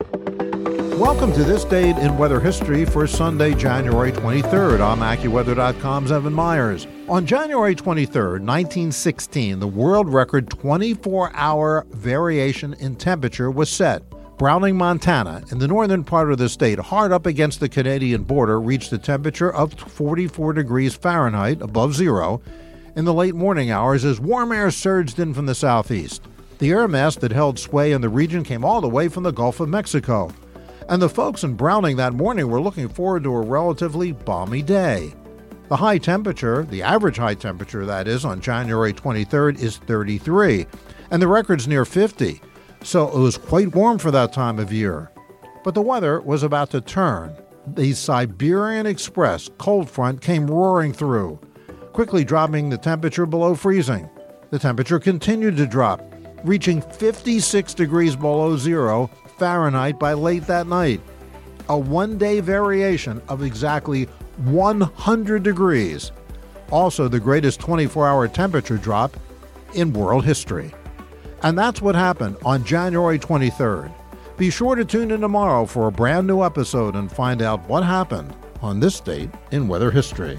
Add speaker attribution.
Speaker 1: Welcome to this date in weather history for Sunday, January 23rd. I'm AccuWeather.com's Evan Myers. On January 23rd, 1916, the world record 24 hour variation in temperature was set. Browning, Montana, in the northern part of the state, hard up against the Canadian border, reached a temperature of 44 degrees Fahrenheit, above zero, in the late morning hours as warm air surged in from the southeast. The air mass that held sway in the region came all the way from the Gulf of Mexico. And the folks in Browning that morning were looking forward to a relatively balmy day. The high temperature, the average high temperature that is, on January 23rd is 33, and the record's near 50, so it was quite warm for that time of year. But the weather was about to turn. The Siberian Express cold front came roaring through, quickly dropping the temperature below freezing. The temperature continued to drop, reaching 56 degrees below zero Fahrenheit by late that night. A one day variation of exactly 100 degrees. Also, the greatest 24 hour temperature drop in world history. And that's what happened on January 23rd. Be sure to tune in tomorrow for a brand new episode and find out what happened on this date in weather history.